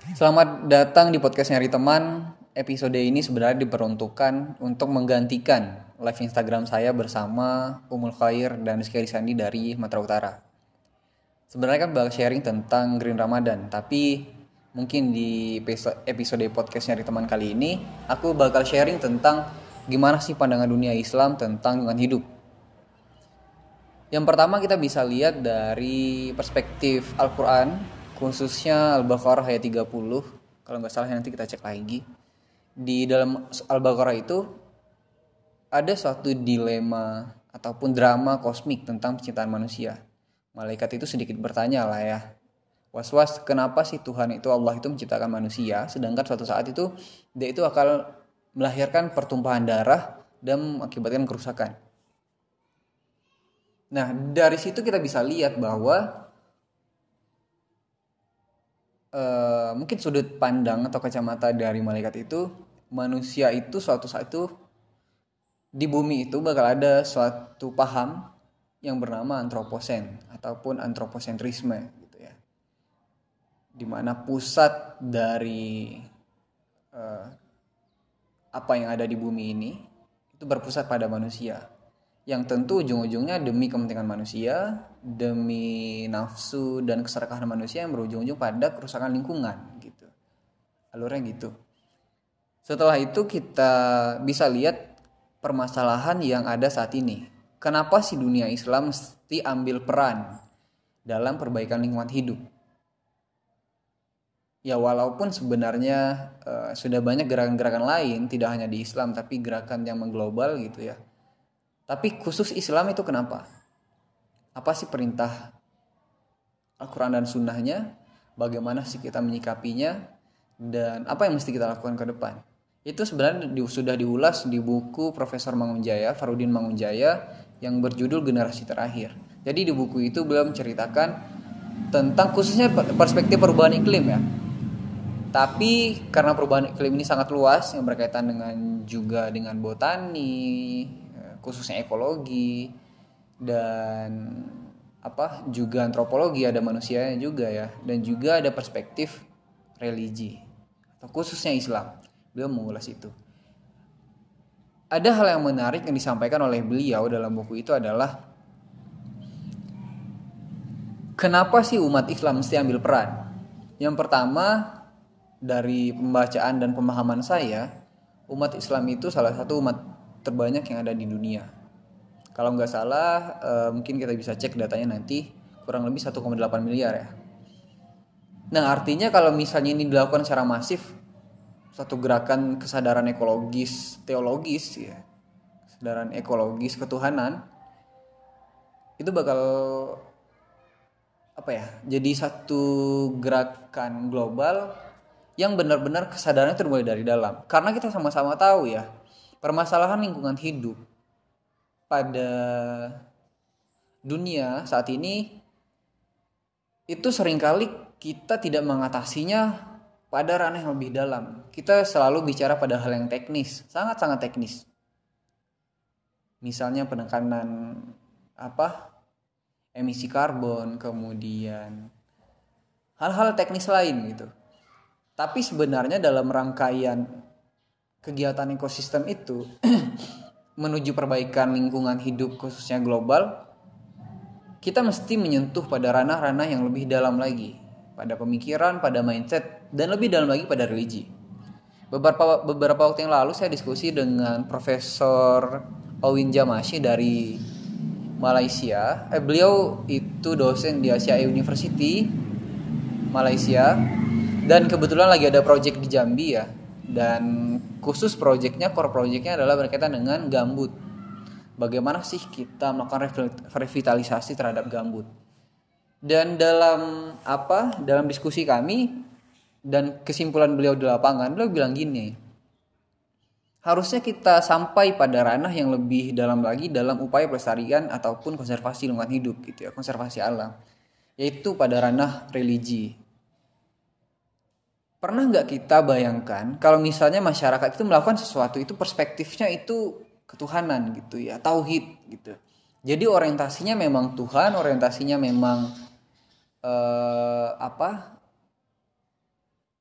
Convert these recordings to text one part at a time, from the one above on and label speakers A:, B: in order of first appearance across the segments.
A: Selamat datang di podcast Nyari Teman. Episode ini sebenarnya diperuntukkan untuk menggantikan live Instagram saya bersama Umul Khair dan Rizky Sandi dari Matra Utara. Sebenarnya kan bakal sharing tentang Green Ramadan, tapi mungkin di episode podcast Nyari Teman kali ini aku bakal sharing tentang gimana sih pandangan dunia Islam tentang lingkungan hidup. Yang pertama kita bisa lihat dari perspektif Al-Quran khususnya Al-Baqarah ayat 30 kalau nggak salah nanti kita cek lagi. Di dalam Al-Baqarah itu ada suatu dilema ataupun drama kosmik tentang penciptaan manusia. Malaikat itu sedikit bertanya lah ya was-was kenapa sih Tuhan itu Allah itu menciptakan manusia sedangkan suatu saat itu dia itu akan melahirkan pertumpahan darah dan mengakibatkan kerusakan? Nah, dari situ kita bisa lihat bahwa uh, mungkin sudut pandang atau kacamata dari malaikat itu manusia itu suatu saat itu di bumi itu bakal ada suatu paham yang bernama antroposen ataupun antroposentrisme gitu ya. Di mana pusat dari uh, apa yang ada di bumi ini itu berpusat pada manusia yang tentu ujung-ujungnya demi kepentingan manusia, demi nafsu dan keserakahan manusia yang berujung-ujung pada kerusakan lingkungan gitu. Alurnya gitu. Setelah itu kita bisa lihat permasalahan yang ada saat ini. Kenapa sih dunia Islam mesti ambil peran dalam perbaikan lingkungan hidup? Ya walaupun sebenarnya uh, sudah banyak gerakan-gerakan lain tidak hanya di Islam tapi gerakan yang mengglobal gitu ya tapi khusus Islam itu kenapa? Apa sih perintah Al-Quran dan Sunnahnya? Bagaimana sih kita menyikapinya? Dan apa yang mesti kita lakukan ke depan? Itu sebenarnya sudah diulas di buku Profesor Mangunjaya, Farudin Mangunjaya, yang berjudul Generasi Terakhir. Jadi di buku itu beliau menceritakan tentang khususnya perspektif perubahan iklim ya. Tapi karena perubahan iklim ini sangat luas yang berkaitan dengan juga dengan botani, khususnya ekologi dan apa juga antropologi ada manusianya juga ya. Dan juga ada perspektif religi atau khususnya Islam. Beliau mengulas itu. Ada hal yang menarik yang disampaikan oleh beliau dalam buku itu adalah kenapa sih umat Islam mesti ambil peran? Yang pertama dari pembacaan dan pemahaman saya umat Islam itu salah satu umat terbanyak yang ada di dunia. Kalau nggak salah, uh, mungkin kita bisa cek datanya nanti kurang lebih 1,8 miliar ya. Nah artinya kalau misalnya ini dilakukan secara masif, satu gerakan kesadaran ekologis, teologis ya, kesadaran ekologis ketuhanan, itu bakal apa ya? Jadi satu gerakan global yang benar-benar kesadarannya terbuat dari dalam. Karena kita sama-sama tahu ya, permasalahan lingkungan hidup pada dunia saat ini itu sering kali kita tidak mengatasinya pada ranah yang lebih dalam. Kita selalu bicara pada hal yang teknis, sangat-sangat teknis. Misalnya penekanan apa? emisi karbon, kemudian hal-hal teknis lain gitu. Tapi sebenarnya dalam rangkaian kegiatan ekosistem itu menuju perbaikan lingkungan hidup khususnya global, kita mesti menyentuh pada ranah-ranah yang lebih dalam lagi, pada pemikiran, pada mindset, dan lebih dalam lagi pada religi. Beberapa beberapa waktu yang lalu saya diskusi dengan Profesor Owin Jamashi dari Malaysia. Eh, beliau itu dosen di Asia University Malaysia dan kebetulan lagi ada project di Jambi ya dan khusus proyeknya core proyeknya adalah berkaitan dengan gambut. Bagaimana sih kita melakukan revitalisasi terhadap gambut? Dan dalam apa dalam diskusi kami dan kesimpulan beliau di lapangan beliau bilang gini harusnya kita sampai pada ranah yang lebih dalam lagi dalam upaya pelestarian ataupun konservasi lingkungan hidup gitu ya konservasi alam. Yaitu pada ranah religi pernah nggak kita bayangkan kalau misalnya masyarakat itu melakukan sesuatu itu perspektifnya itu ketuhanan gitu ya tauhid gitu jadi orientasinya memang Tuhan orientasinya memang eh, apa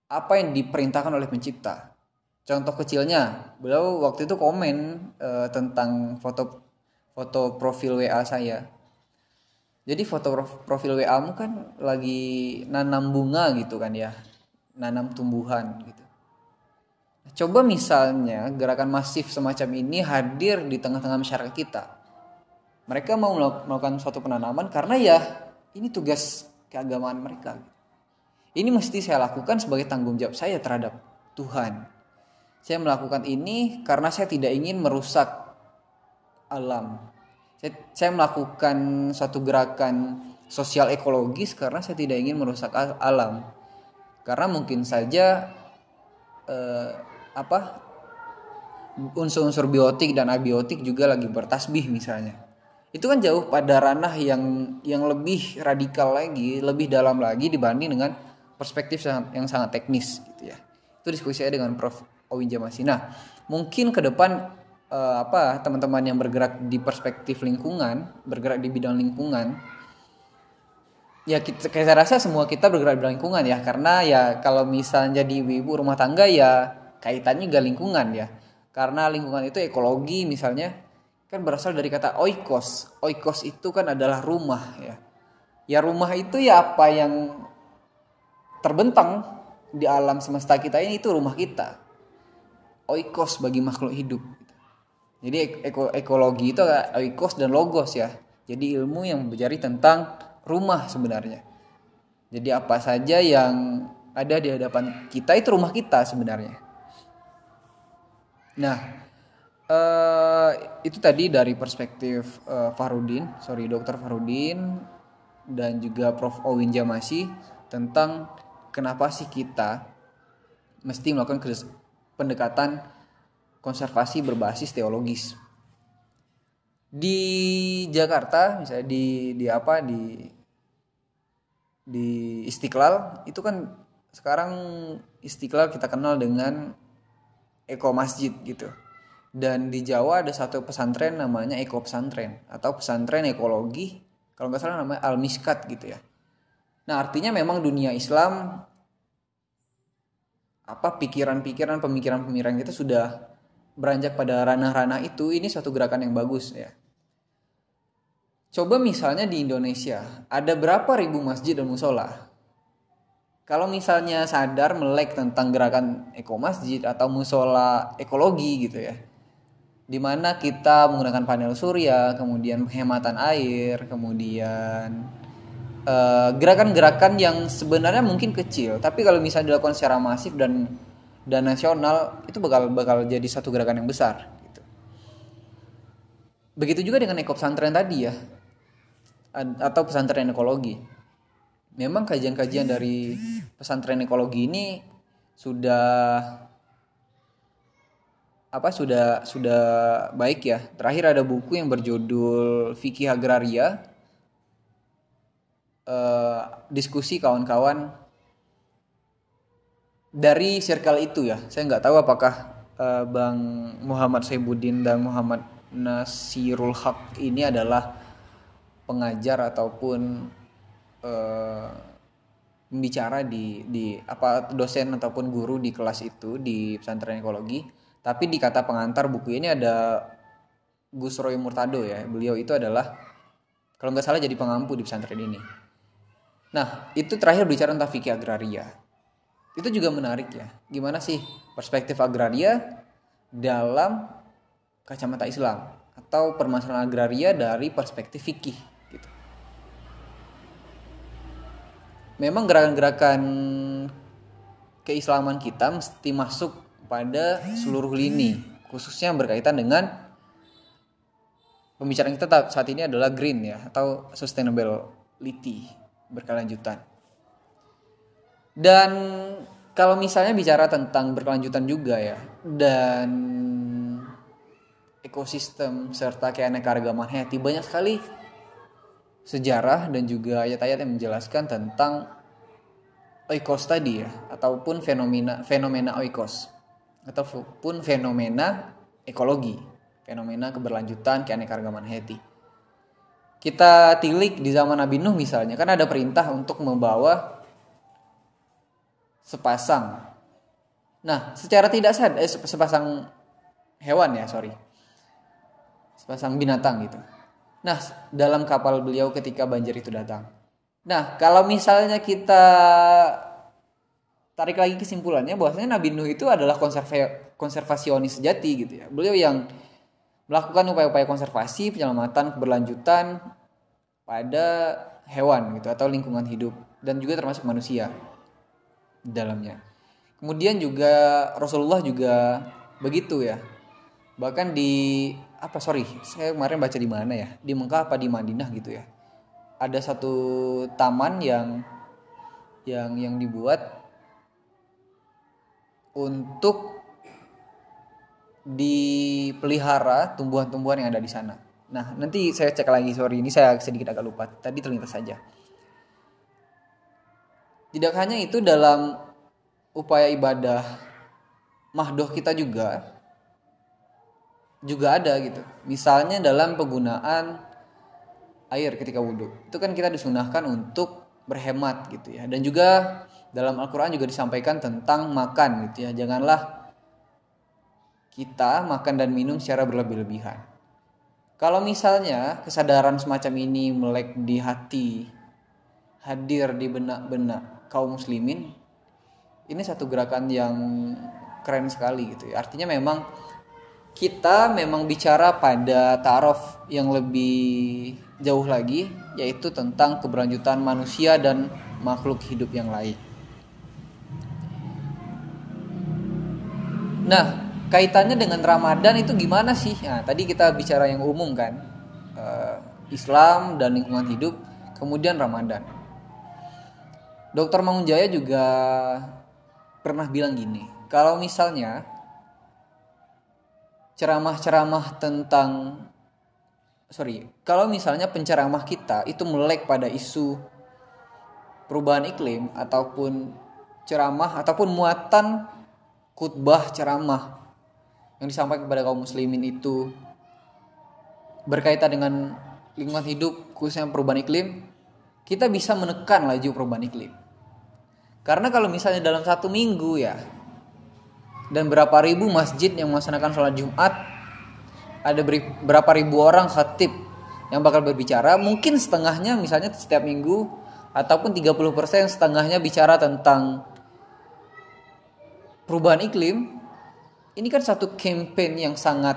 A: apa yang diperintahkan oleh pencipta. Contoh kecilnya, beliau waktu itu komen uh, tentang foto foto profil WA saya. Jadi foto profil WA-mu kan lagi nanam bunga gitu kan ya. Nanam tumbuhan gitu. Coba misalnya gerakan masif semacam ini hadir di tengah-tengah masyarakat kita. Mereka mau melakukan suatu penanaman karena ya ini tugas keagamaan mereka. Ini mesti saya lakukan sebagai tanggung jawab saya terhadap Tuhan saya melakukan ini karena saya tidak ingin merusak alam. Saya, saya melakukan suatu gerakan sosial ekologis karena saya tidak ingin merusak alam. Karena mungkin saja eh, apa unsur-unsur biotik dan abiotik juga lagi bertasbih misalnya. Itu kan jauh pada ranah yang yang lebih radikal lagi, lebih dalam lagi dibanding dengan perspektif yang sangat teknis gitu ya. Itu diskusi saya dengan Prof Owinja masih. Nah, mungkin ke depan uh, apa teman-teman yang bergerak di perspektif lingkungan, bergerak di bidang lingkungan, ya kita, saya rasa semua kita bergerak di lingkungan ya, karena ya kalau misalnya jadi ibu-ibu rumah tangga ya kaitannya gak lingkungan ya, karena lingkungan itu ekologi misalnya kan berasal dari kata oikos, oikos itu kan adalah rumah ya, ya rumah itu ya apa yang terbentang di alam semesta kita ini itu rumah kita. Oikos bagi makhluk hidup. Jadi eko, ekologi itu oikos dan logos ya. Jadi ilmu yang berjari tentang rumah sebenarnya. Jadi apa saja yang ada di hadapan kita itu rumah kita sebenarnya. Nah, uh, itu tadi dari perspektif uh, Farudin, sorry Dokter Farudin dan juga Prof Owin Jamasi tentang kenapa sih kita mesti melakukan pendekatan konservasi berbasis teologis. Di Jakarta misalnya di di apa di di Istiqlal itu kan sekarang Istiqlal kita kenal dengan Eko Masjid gitu. Dan di Jawa ada satu pesantren namanya Eko Pesantren atau pesantren ekologi kalau nggak salah namanya Al Miskat gitu ya. Nah artinya memang dunia Islam apa pikiran-pikiran pemikiran-pemikiran kita sudah beranjak pada ranah-ranah itu ini suatu gerakan yang bagus ya coba misalnya di Indonesia ada berapa ribu masjid dan musola kalau misalnya sadar melek tentang gerakan eko masjid atau musola ekologi gitu ya di mana kita menggunakan panel surya kemudian penghematan air kemudian Eh, gerakan-gerakan uh, yang sebenarnya mungkin kecil tapi kalau misalnya dilakukan secara masif dan dan nasional itu bakal bakal jadi satu gerakan yang besar gitu. begitu juga dengan ekop pesantren tadi ya atau pesantren ekologi. Memang kajian-kajian dari pesantren ekologi ini sudah apa sudah sudah baik ya. Terakhir ada buku yang berjudul fikih agraria. Uh, diskusi kawan-kawan dari circle itu ya. Saya nggak tahu apakah uh, Bang Muhammad Saibuddin dan Muhammad Nasirul Haq ini adalah pengajar ataupun uh, pembicara di di apa dosen ataupun guru di kelas itu di pesantren ekologi. Tapi di kata pengantar buku ini ada Gus Roy Murtado ya. Beliau itu adalah kalau nggak salah jadi pengampu di pesantren ini. Nah, itu terakhir bicara tentang fikih agraria. Itu juga menarik ya. Gimana sih perspektif agraria dalam kacamata Islam atau permasalahan agraria dari perspektif fikih gitu. Memang gerakan-gerakan keislaman kita mesti masuk pada seluruh lini, khususnya yang berkaitan dengan pembicaraan kita saat ini adalah green ya atau sustainability berkelanjutan. Dan kalau misalnya bicara tentang berkelanjutan juga ya dan ekosistem serta keanekaragaman hayati banyak sekali sejarah dan juga ayat-ayat yang menjelaskan tentang oikos tadi ya ataupun fenomena fenomena oikos ataupun fenomena ekologi fenomena keberlanjutan keanekaragaman hayati kita tilik di zaman Nabi Nuh misalnya kan ada perintah untuk membawa sepasang. Nah, secara tidak sadar eh, sepasang hewan ya, sorry. Sepasang binatang gitu. Nah, dalam kapal beliau ketika banjir itu datang. Nah, kalau misalnya kita tarik lagi kesimpulannya bahwasanya Nabi Nuh itu adalah konserva konservasionis sejati gitu ya. Beliau yang melakukan upaya-upaya konservasi, penyelamatan, keberlanjutan pada hewan gitu atau lingkungan hidup dan juga termasuk manusia di dalamnya. Kemudian juga Rasulullah juga begitu ya. Bahkan di apa sorry, saya kemarin baca di mana ya? Di Mekah apa di Madinah gitu ya. Ada satu taman yang yang yang dibuat untuk dipelihara tumbuhan-tumbuhan yang ada di sana. Nah, nanti saya cek lagi, sorry, ini saya sedikit agak lupa. Tadi terlintas saja. Tidak hanya itu dalam upaya ibadah mahdoh kita juga juga ada gitu. Misalnya dalam penggunaan air ketika wudhu. Itu kan kita disunahkan untuk berhemat gitu ya. Dan juga dalam Al-Quran juga disampaikan tentang makan gitu ya janganlah kita makan dan minum secara berlebih-lebihan kalau misalnya kesadaran semacam ini melek di hati hadir di benak-benak kaum muslimin ini satu gerakan yang keren sekali gitu ya artinya memang kita memang bicara pada tarof yang lebih jauh lagi yaitu tentang keberlanjutan manusia dan makhluk hidup yang lain Nah, kaitannya dengan Ramadan itu gimana sih? Nah, tadi kita bicara yang umum kan, uh, Islam dan lingkungan hidup, kemudian Ramadan. Dokter Mangunjaya juga pernah bilang gini, kalau misalnya ceramah-ceramah tentang sorry, kalau misalnya penceramah kita itu melek pada isu perubahan iklim ataupun ceramah ataupun muatan khutbah ceramah yang disampaikan kepada kaum muslimin itu berkaitan dengan lingkungan hidup khususnya perubahan iklim kita bisa menekan laju perubahan iklim. Karena kalau misalnya dalam satu minggu ya dan berapa ribu masjid yang melaksanakan sholat Jumat ada berapa ribu orang khatib yang bakal berbicara mungkin setengahnya misalnya setiap minggu ataupun 30% setengahnya bicara tentang perubahan iklim ini kan satu campaign yang sangat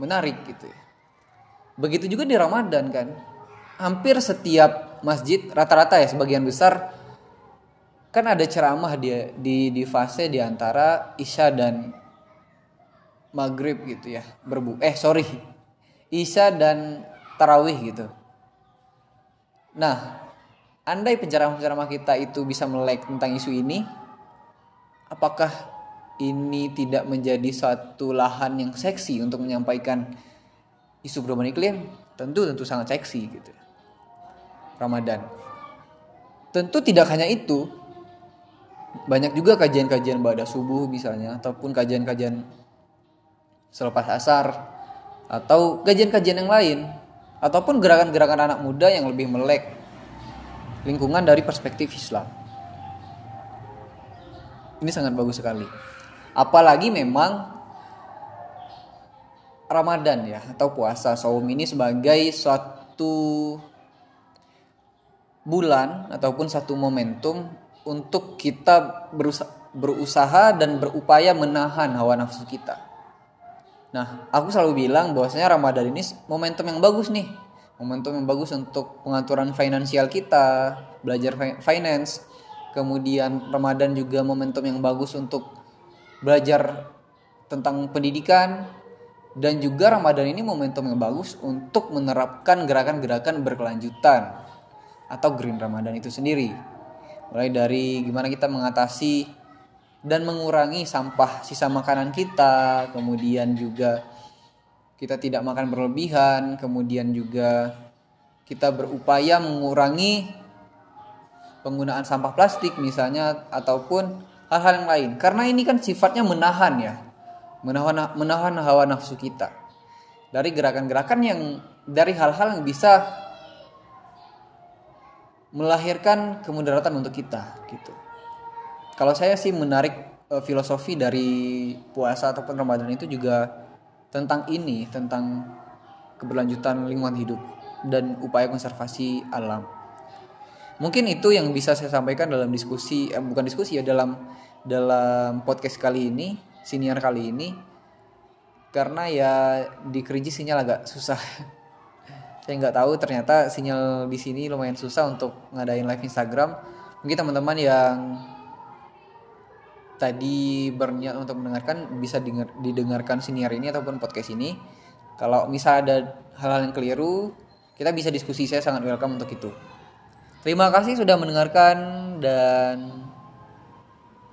A: menarik gitu ya. Begitu juga di Ramadan kan. Hampir setiap masjid rata-rata ya sebagian besar kan ada ceramah dia di di fase di antara Isya dan Maghrib gitu ya. Berbu eh sorry. Isya dan Tarawih gitu. Nah, andai penceramah-penceramah kita itu bisa melek tentang isu ini, apakah ini tidak menjadi suatu lahan yang seksi untuk menyampaikan isu perubahan iklim tentu tentu sangat seksi gitu Ramadan tentu tidak hanya itu banyak juga kajian-kajian pada subuh misalnya ataupun kajian-kajian selepas asar atau kajian-kajian yang lain ataupun gerakan-gerakan anak muda yang lebih melek lingkungan dari perspektif Islam. Ini sangat bagus sekali. Apalagi memang Ramadan ya atau puasa saum ini sebagai suatu bulan ataupun satu momentum untuk kita berusaha, berusaha dan berupaya menahan hawa nafsu kita. Nah, aku selalu bilang bahwasanya Ramadan ini momentum yang bagus nih. Momentum yang bagus untuk pengaturan finansial kita, belajar finance. Kemudian Ramadan juga momentum yang bagus untuk belajar tentang pendidikan dan juga Ramadan ini momentum yang bagus untuk menerapkan gerakan-gerakan berkelanjutan atau Green Ramadan itu sendiri. Mulai dari gimana kita mengatasi dan mengurangi sampah sisa makanan kita, kemudian juga kita tidak makan berlebihan, kemudian juga kita berupaya mengurangi penggunaan sampah plastik misalnya ataupun hal-hal yang lain. Karena ini kan sifatnya menahan ya menahan menahan hawa nafsu kita. Dari gerakan-gerakan yang dari hal-hal yang bisa melahirkan kemudaratan untuk kita gitu. Kalau saya sih menarik uh, filosofi dari puasa ataupun Ramadan itu juga tentang ini tentang keberlanjutan lingkungan hidup dan upaya konservasi alam. Mungkin itu yang bisa saya sampaikan dalam diskusi eh, bukan diskusi ya dalam dalam podcast kali ini senior kali ini. Karena ya di Kerinci sinyal agak susah saya nggak tahu ternyata sinyal di sini lumayan susah untuk ngadain live Instagram mungkin teman-teman yang tadi berniat untuk mendengarkan bisa didengarkan senior ini ataupun podcast ini kalau misal ada hal-hal yang keliru kita bisa diskusi saya sangat welcome untuk itu Terima kasih sudah mendengarkan dan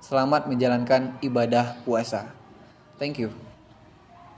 A: selamat menjalankan ibadah puasa. Thank you.